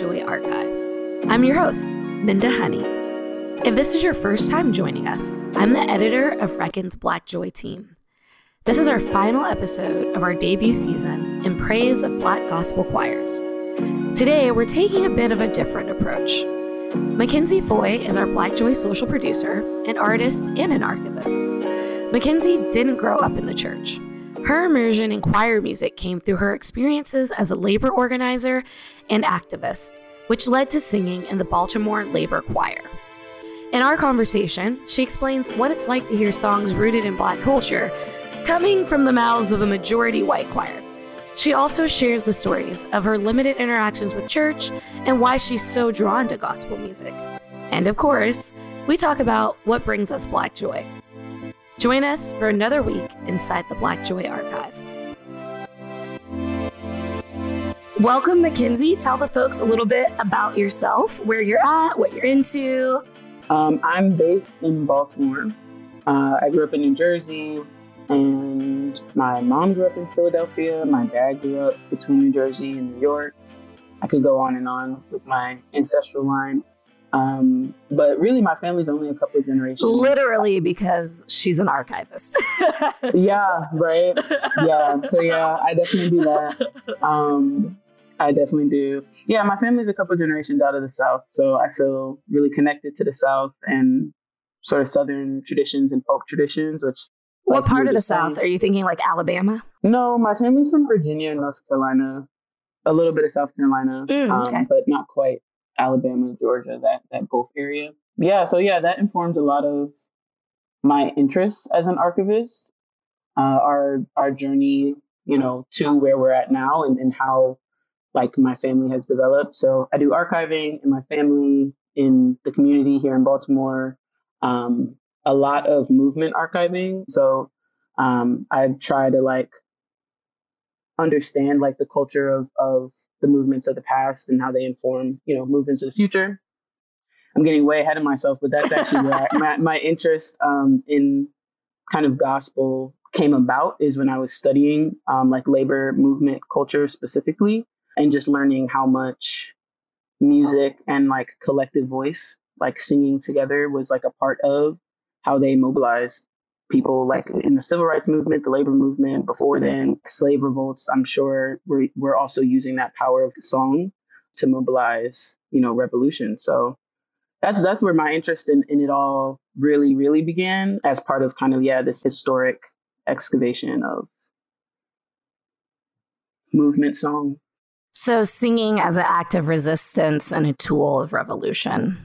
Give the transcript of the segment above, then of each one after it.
Joy Archive. I'm your host, Minda Honey. If this is your first time joining us, I'm the editor of Reckon's Black Joy team. This is our final episode of our debut season in praise of Black gospel choirs. Today, we're taking a bit of a different approach. Mackenzie Foy is our Black Joy social producer, an artist, and an archivist. Mackenzie didn't grow up in the church. Her immersion in choir music came through her experiences as a labor organizer and activist, which led to singing in the Baltimore Labor Choir. In our conversation, she explains what it's like to hear songs rooted in Black culture coming from the mouths of a majority white choir. She also shares the stories of her limited interactions with church and why she's so drawn to gospel music. And of course, we talk about what brings us Black joy. Join us for another week inside the Black Joy Archive. Welcome, Mackenzie. Tell the folks a little bit about yourself, where you're at, what you're into. Um, I'm based in Baltimore. Uh, I grew up in New Jersey, and my mom grew up in Philadelphia. My dad grew up between New Jersey and New York. I could go on and on with my ancestral line. Um, but really, my family's only a couple of generations. Literally, because she's an archivist. yeah, right. Yeah. So yeah, I definitely do that. Um, I definitely do. Yeah, my family's a couple of generations out of the South, so I feel really connected to the South and sort of Southern traditions and folk traditions. Which, what like, part of the South are you thinking? Like Alabama? No, my family's from Virginia and North Carolina, a little bit of South Carolina, mm, um, but not quite. Alabama, Georgia, that that Gulf area. Yeah, so yeah, that informs a lot of my interests as an archivist. Uh, our our journey, you know, to where we're at now, and, and how like my family has developed. So I do archiving in my family, in the community here in Baltimore. Um, a lot of movement archiving. So um, I try to like understand like the culture of of the movements of the past and how they inform, you know, movements of the future. I'm getting way ahead of myself, but that's actually where I, my, my interest um, in kind of gospel came about is when I was studying um, like labor movement culture specifically and just learning how much music and like collective voice, like singing together was like a part of how they mobilize people like in the civil rights movement, the labor movement, before then, slave revolts, I'm sure we're, we're also using that power of the song to mobilize, you know, revolution. So that's that's where my interest in, in it all really, really began as part of kind of, yeah, this historic excavation of movement song. So singing as an act of resistance and a tool of revolution.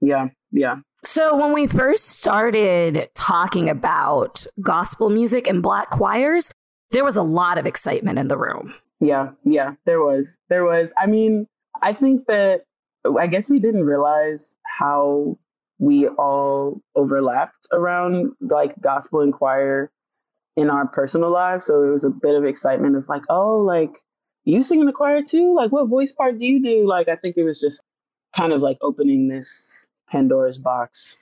Yeah, yeah. So, when we first started talking about gospel music and black choirs, there was a lot of excitement in the room. Yeah, yeah, there was. There was. I mean, I think that I guess we didn't realize how we all overlapped around like gospel and choir in our personal lives. So it was a bit of excitement of like, oh, like you sing in the choir too? Like, what voice part do you do? Like, I think it was just kind of like opening this Pandora's box.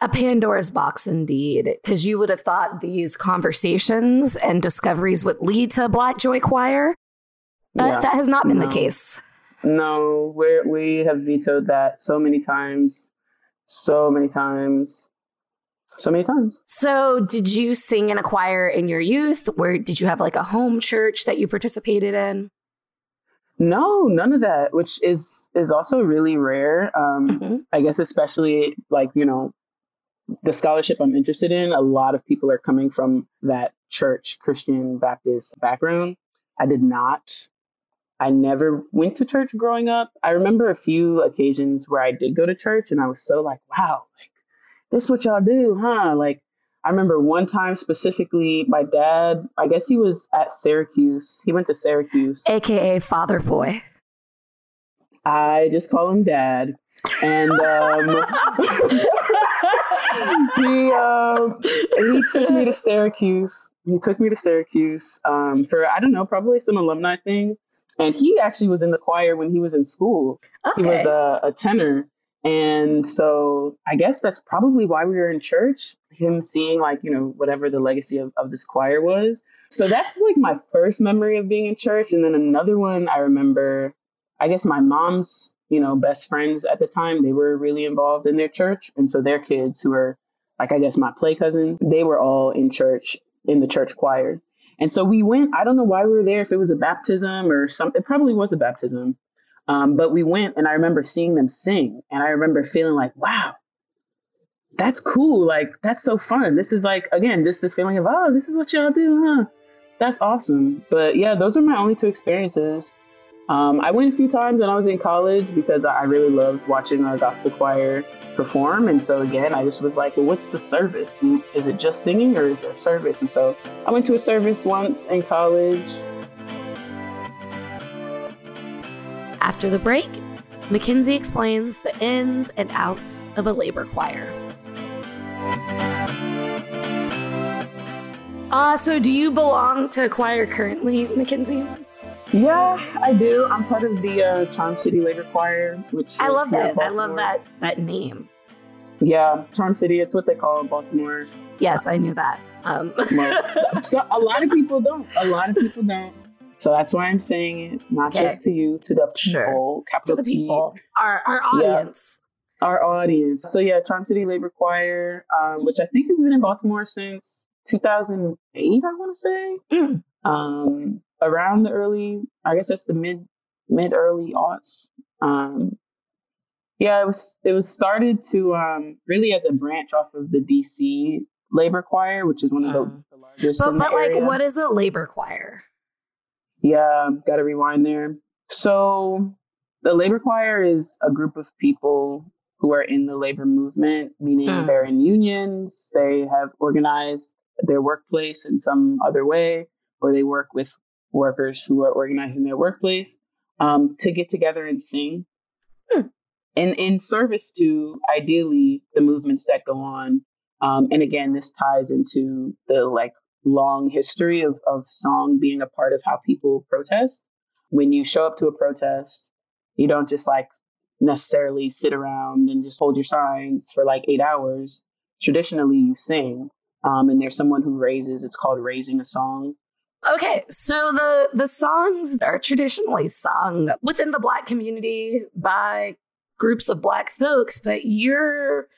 A Pandora's box, indeed, because you would have thought these conversations and discoveries would lead to Black Joy Choir. But yeah. that has not been no. the case. No, we we have vetoed that so many times, so many times, so many times. So, did you sing in a choir in your youth? Where did you have like a home church that you participated in? No, none of that, which is is also really rare. Um, mm-hmm. I guess especially like you know the scholarship I'm interested in. A lot of people are coming from that church Christian Baptist background. I did not. I never went to church growing up. I remember a few occasions where I did go to church, and I was so like, wow, like this is what y'all do, huh? Like I remember one time specifically, my dad, I guess he was at Syracuse. He went to Syracuse. AKA Father Boy. I just call him dad. And um, he, um, he took me to Syracuse. He took me to Syracuse um, for, I don't know, probably some alumni thing. And he actually was in the choir when he was in school. Okay. He was a, a tenor. And so I guess that's probably why we were in church, him seeing like, you know, whatever the legacy of, of this choir was. So that's like my first memory of being in church. And then another one I remember I guess my mom's, you know, best friends at the time, they were really involved in their church. And so their kids who were like, I guess my play cousins, they were all in church, in the church choir. And so we went, I don't know why we were there, if it was a baptism or something, it probably was a baptism. Um, but we went and I remember seeing them sing. And I remember feeling like, wow, that's cool. Like, that's so fun. This is like, again, just this feeling of, oh, this is what y'all do, huh? That's awesome. But yeah, those are my only two experiences. Um, I went a few times when I was in college because I really loved watching our gospel choir perform. And so, again, I just was like, well, what's the service? Is it just singing or is there service? And so I went to a service once in college. After the break, Mackenzie explains the ins and outs of a labor choir. Uh, so do you belong to a choir currently, Mackenzie? Yeah, I do. I'm part of the uh, Charm City Labor Choir, which I love that. I love that that name. Yeah, Charm City. It's what they call Baltimore. Yes, I knew that. Um. so a lot of people don't. A lot of people don't. So that's why I'm saying it, not okay. just to you, to the people, sure. capital to the people, our our audience. Yeah, our audience. So yeah, Charm City Labor Choir, um, which I think has been in Baltimore since 2008. I want to say. Mm. Um, around the early, I guess that's the mid mid early aughts. Um, yeah, it was it was started to um, really as a branch off of the DC labor choir, which is one of the, the largest. But, but like, what is a labor choir? Yeah, got to rewind there. So the labor choir is a group of people who are in the labor movement, meaning hmm. they're in unions, they have organized their workplace in some other way, or they work with workers who are organizing their workplace um, to get together and sing. Hmm. And in service to ideally the movements that go on. Um, and again, this ties into the like long history of, of song being a part of how people protest. When you show up to a protest, you don't just like necessarily sit around and just hold your signs for like eight hours. Traditionally, you sing. Um, and there's someone who raises, it's called raising a song. Okay, so the the songs are traditionally sung within the black community by groups of black folks, but your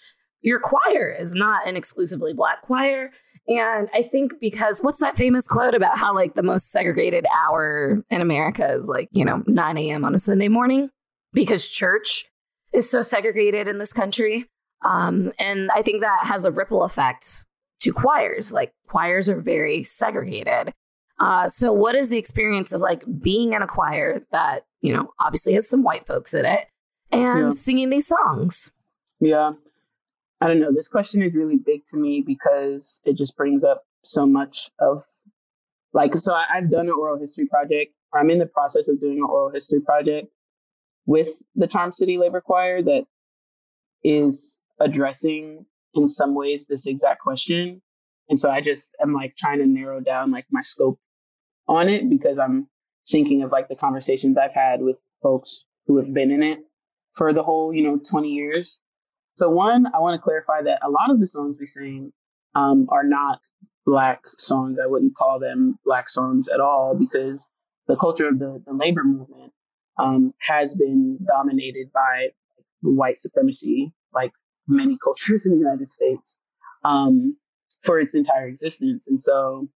your choir is not an exclusively black choir. And I think because what's that famous quote about how like the most segregated hour in America is like, you know, 9 a.m. on a Sunday morning because church is so segregated in this country. Um, and I think that has a ripple effect to choirs. Like choirs are very segregated. Uh, so, what is the experience of like being in a choir that you know obviously has some white folks in it and yeah. singing these songs? Yeah, I don't know. This question is really big to me because it just brings up so much of like. So I, I've done an oral history project. I'm in the process of doing an oral history project with the Charm City Labor Choir that is addressing in some ways this exact question. And so I just am like trying to narrow down like my scope on it because I'm thinking of like the conversations I've had with folks who have been in it for the whole, you know, 20 years. So one, I want to clarify that a lot of the songs we sing um, are not black songs. I wouldn't call them black songs at all because the culture of the, the labor movement um, has been dominated by white supremacy, like many cultures in the United States, um, for its entire existence. And so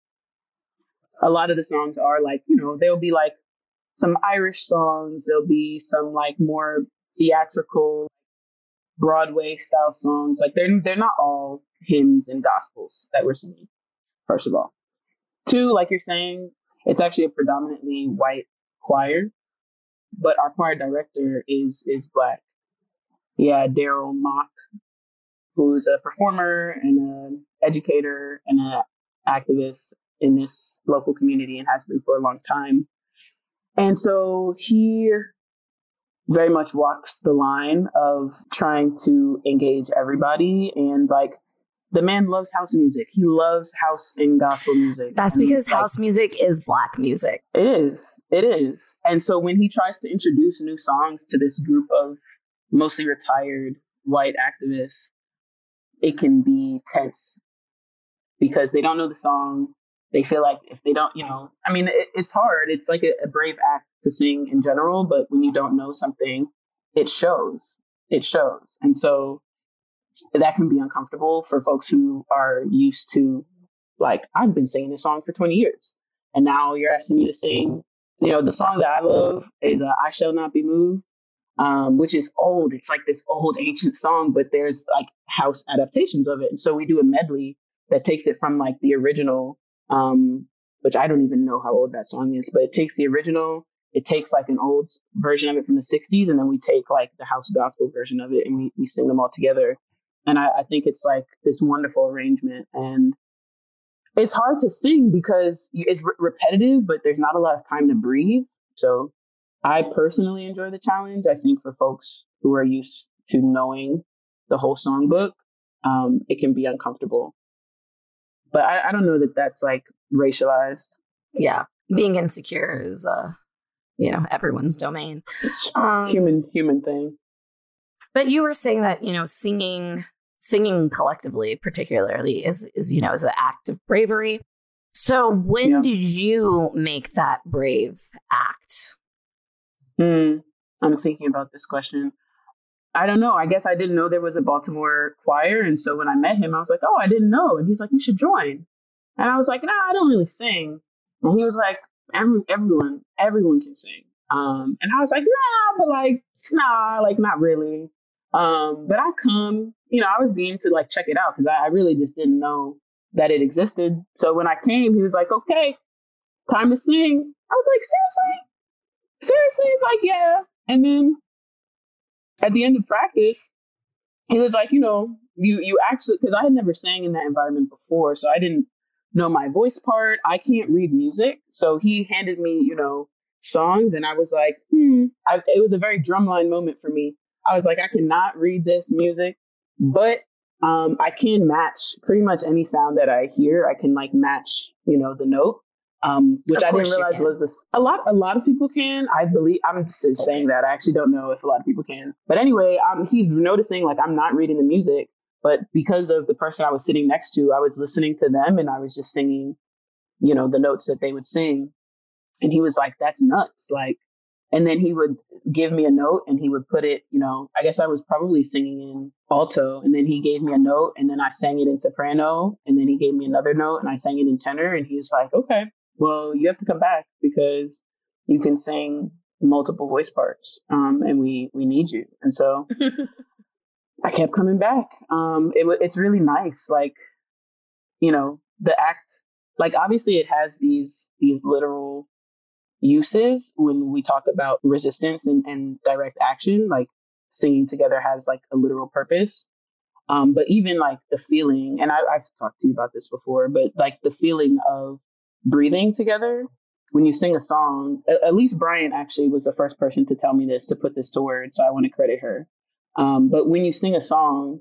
a lot of the songs are like, you know, they'll be like some Irish songs, there'll be some like more theatrical Broadway style songs. Like they're they're not all hymns and gospels that we're singing, first of all. Two, like you're saying, it's actually a predominantly white choir, but our choir director is is black. Yeah, Daryl Mock, who's a performer and an educator and an activist in this local community and has been for a long time. And so he very much walks the line of trying to engage everybody and like the man loves house music. He loves house and gospel music. That's because like, house music is black music. It is. It is. And so when he tries to introduce new songs to this group of mostly retired white activists, it can be tense because they don't know the song they feel like if they don't, you know, I mean, it, it's hard. It's like a, a brave act to sing in general, but when you don't know something, it shows. It shows. And so that can be uncomfortable for folks who are used to, like, I've been singing this song for 20 years. And now you're asking me to sing, you know, the song that I love is uh, I Shall Not Be Moved, um, which is old. It's like this old ancient song, but there's like house adaptations of it. And so we do a medley that takes it from like the original um, which I don't even know how old that song is, but it takes the original, it takes like an old version of it from the 60s, and then we take like the house gospel version of it and we, we sing them all together. And I, I think it's like this wonderful arrangement. And it's hard to sing because it's re- repetitive, but there's not a lot of time to breathe. So I personally enjoy the challenge. I think for folks who are used to knowing the whole songbook, um, it can be uncomfortable but I, I don't know that that's like racialized. Yeah, being insecure is uh, you know, everyone's domain. It's um, human human thing. But you were saying that you know, singing singing collectively, particularly, is is you know, is an act of bravery. So when yeah. did you make that brave act? Hmm. I'm thinking about this question. I don't know. I guess I didn't know there was a Baltimore choir. And so when I met him, I was like, oh, I didn't know. And he's like, you should join. And I was like, nah, I don't really sing. And he was like, Every, everyone, everyone can sing. Um, and I was like, nah, but like, nah, like not really. Um, but I come, you know, I was game to like check it out because I, I really just didn't know that it existed. So when I came, he was like, okay, time to sing. I was like, seriously? Seriously? He's like, yeah. And then at the end of practice, he was like, you know, you you actually because I had never sang in that environment before, so I didn't know my voice part. I can't read music, so he handed me, you know, songs, and I was like, hmm. I, it was a very drumline moment for me. I was like, I cannot read this music, but um, I can match pretty much any sound that I hear. I can like match, you know, the note um, which I didn't realize was a, a, lot. A lot of people can. I believe. I'm just saying that. I actually don't know if a lot of people can. But anyway, um, he's noticing like I'm not reading the music, but because of the person I was sitting next to, I was listening to them and I was just singing, you know, the notes that they would sing. And he was like, "That's nuts!" Like, and then he would give me a note and he would put it. You know, I guess I was probably singing in alto, and then he gave me a note, and then I sang it in soprano, and then he gave me another note, and I sang it in tenor, and he was like, "Okay." Well, you have to come back because you can sing multiple voice parts, um, and we we need you. And so I kept coming back. Um, it, it's really nice, like you know, the act. Like obviously, it has these these literal uses when we talk about resistance and, and direct action. Like singing together has like a literal purpose. Um, but even like the feeling, and I, I've talked to you about this before, but like the feeling of breathing together when you sing a song at, least brian actually was the first person to tell me this to put this to words so i want to credit her. Um, but when you sing a song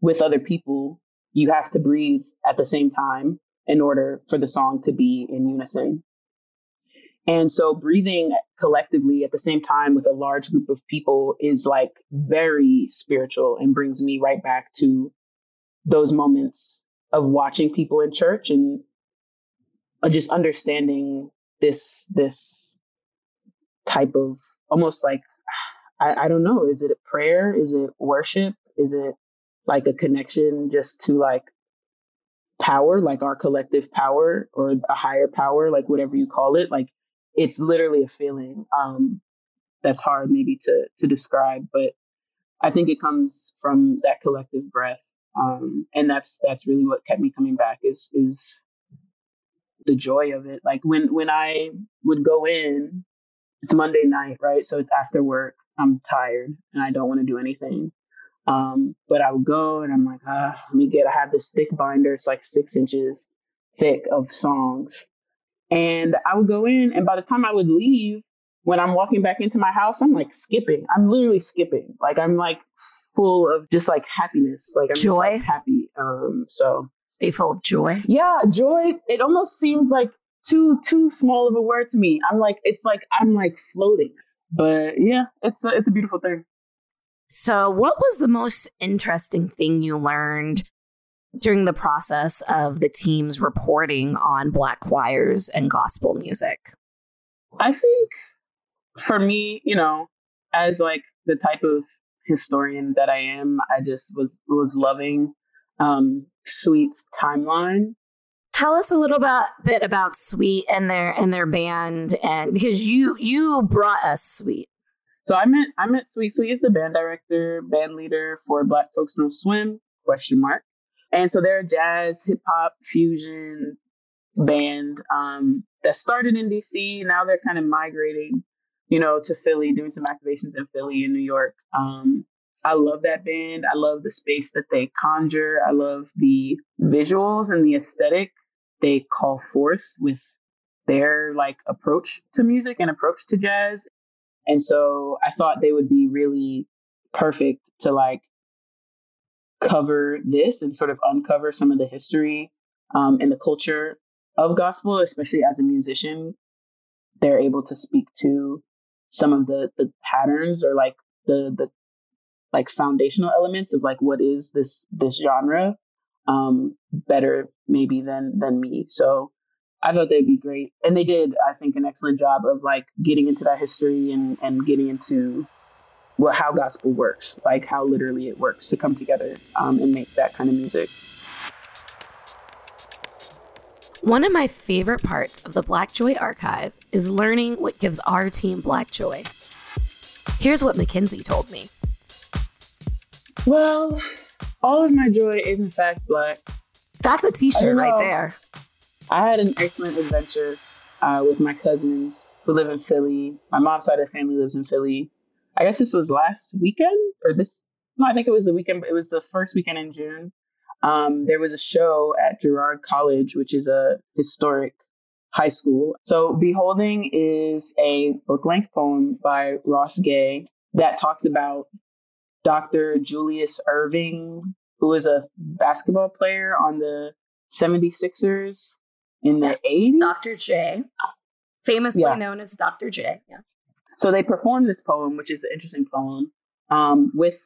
with other people you have to breathe at the same time in order for the song to be in unison. And so breathing collectively at the same time with a large group of people is like very spiritual and brings me right back to those moments of watching people in church and just understanding this this type of almost like I, I don't know is it a prayer? Is it worship? Is it like a connection just to like power like our collective power or a higher power like whatever you call it? Like it's literally a feeling um that's hard maybe to to describe but i think it comes from that collective breath um and that's that's really what kept me coming back is is the joy of it. Like when when I would go in, it's Monday night, right? So it's after work. I'm tired and I don't want to do anything. Um, but I would go and I'm like, ah, let me get. I have this thick binder. It's like six inches thick of songs, and I would go in. And by the time I would leave, when I'm walking back into my house, I'm like skipping. I'm literally skipping. Like I'm like full of just like happiness. Like I'm joy, just, like, happy. Um, so be full of joy? Yeah, joy. It almost seems like too too small of a word to me. I'm like, it's like I'm like floating. But yeah, it's a, it's a beautiful thing. So, what was the most interesting thing you learned during the process of the team's reporting on Black choirs and gospel music? I think for me, you know, as like the type of historian that I am, I just was was loving um, Sweet's timeline. Tell us a little bit, bit about Sweet and their and their band, and because you you brought us Sweet. So I met I met Sweet. Sweet is the band director, band leader for Black Folks Don't Swim? Question mark. And so they're a jazz, hip hop, fusion band um, that started in DC. Now they're kind of migrating, you know, to Philly, doing some activations in Philly and New York. Um, I love that band. I love the space that they conjure. I love the visuals and the aesthetic they call forth with their like approach to music and approach to jazz. And so I thought they would be really perfect to like cover this and sort of uncover some of the history um, and the culture of gospel, especially as a musician. They're able to speak to some of the the patterns or like the the like foundational elements of like what is this this genre um, better maybe than than me. So I thought they'd be great, and they did. I think an excellent job of like getting into that history and and getting into what how gospel works, like how literally it works to come together um, and make that kind of music. One of my favorite parts of the Black Joy archive is learning what gives our team Black Joy. Here's what Mackenzie told me. Well, all of my joy is in fact black. That's a t-shirt right there. I had an excellent adventure uh, with my cousins who live in Philly. My mom's side of the family lives in Philly. I guess this was last weekend or this. No, I think it was the weekend. It was the first weekend in June. Um, there was a show at Girard College, which is a historic high school. So, Be Holding is a book length poem by Ross Gay that talks about Dr. Julius Erving, who was a basketball player on the 76ers in the 80s. Dr. J, famously yeah. known as Dr. J. Yeah. So they performed this poem, which is an interesting poem, um, with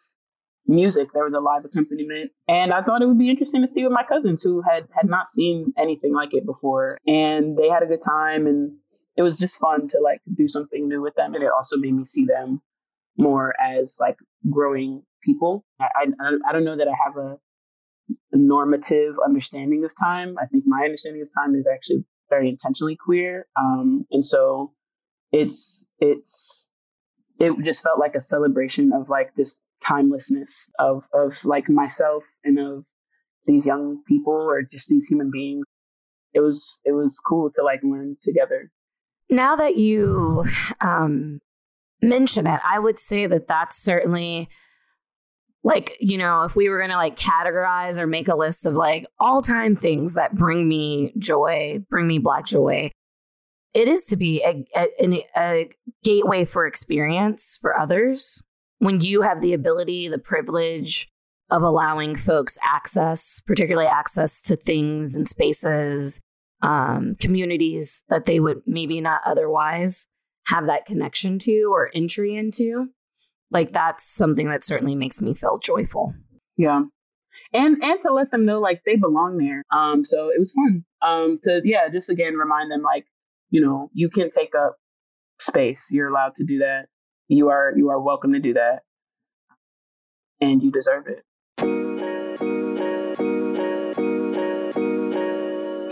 music. There was a live accompaniment, and I thought it would be interesting to see with my cousins who had had not seen anything like it before, and they had a good time, and it was just fun to like do something new with them, and it also made me see them more as like growing people. I, I, I don't know that I have a, normative understanding of time. I think my understanding of time is actually very intentionally queer. Um, and so it's, it's, it just felt like a celebration of like this timelessness of, of like myself and of these young people or just these human beings. It was, it was cool to like learn together. Now that you um, mention it. I would say that that's certainly like, you know, if we were going to like categorize or make a list of like all time things that bring me joy, bring me black joy, it is to be a, a, a gateway for experience for others. When you have the ability, the privilege of allowing folks access, particularly access to things and spaces, um, communities that they would maybe not otherwise have that connection to or entry into like that's something that certainly makes me feel joyful. Yeah. And and to let them know like they belong there. Um so it was fun. Um to yeah just again remind them like you know you can take up space. You're allowed to do that. You are you are welcome to do that. And you deserve it.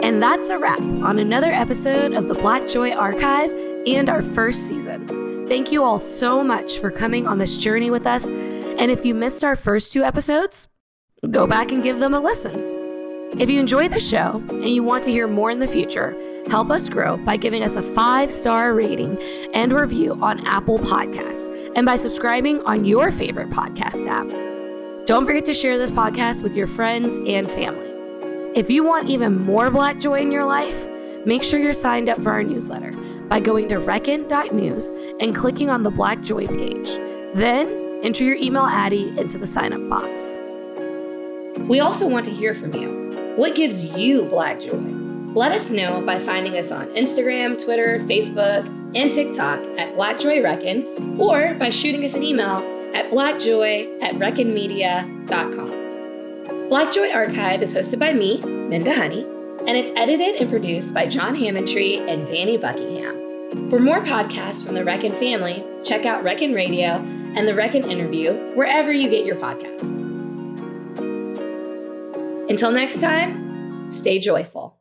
And that's a wrap on another episode of the Black Joy Archive and our first season. Thank you all so much for coming on this journey with us. And if you missed our first two episodes, go back and give them a listen. If you enjoyed the show and you want to hear more in the future, help us grow by giving us a five star rating and review on Apple Podcasts and by subscribing on your favorite podcast app. Don't forget to share this podcast with your friends and family. If you want even more Black Joy in your life, make sure you're signed up for our newsletter by going to reckon.news and clicking on the Black Joy page. Then enter your email Addy into the sign up box. We also want to hear from you. What gives you Black Joy? Let us know by finding us on Instagram, Twitter, Facebook, and TikTok at Black Joy Reckon, or by shooting us an email at blackjoy at reckonmedia.com. Black Joy Archive is hosted by me, Minda Honey, and it's edited and produced by John Hammontree and Danny Buckingham. For more podcasts from the Reckon family, check out Reckon Radio and the Reckon Interview wherever you get your podcasts. Until next time, stay joyful.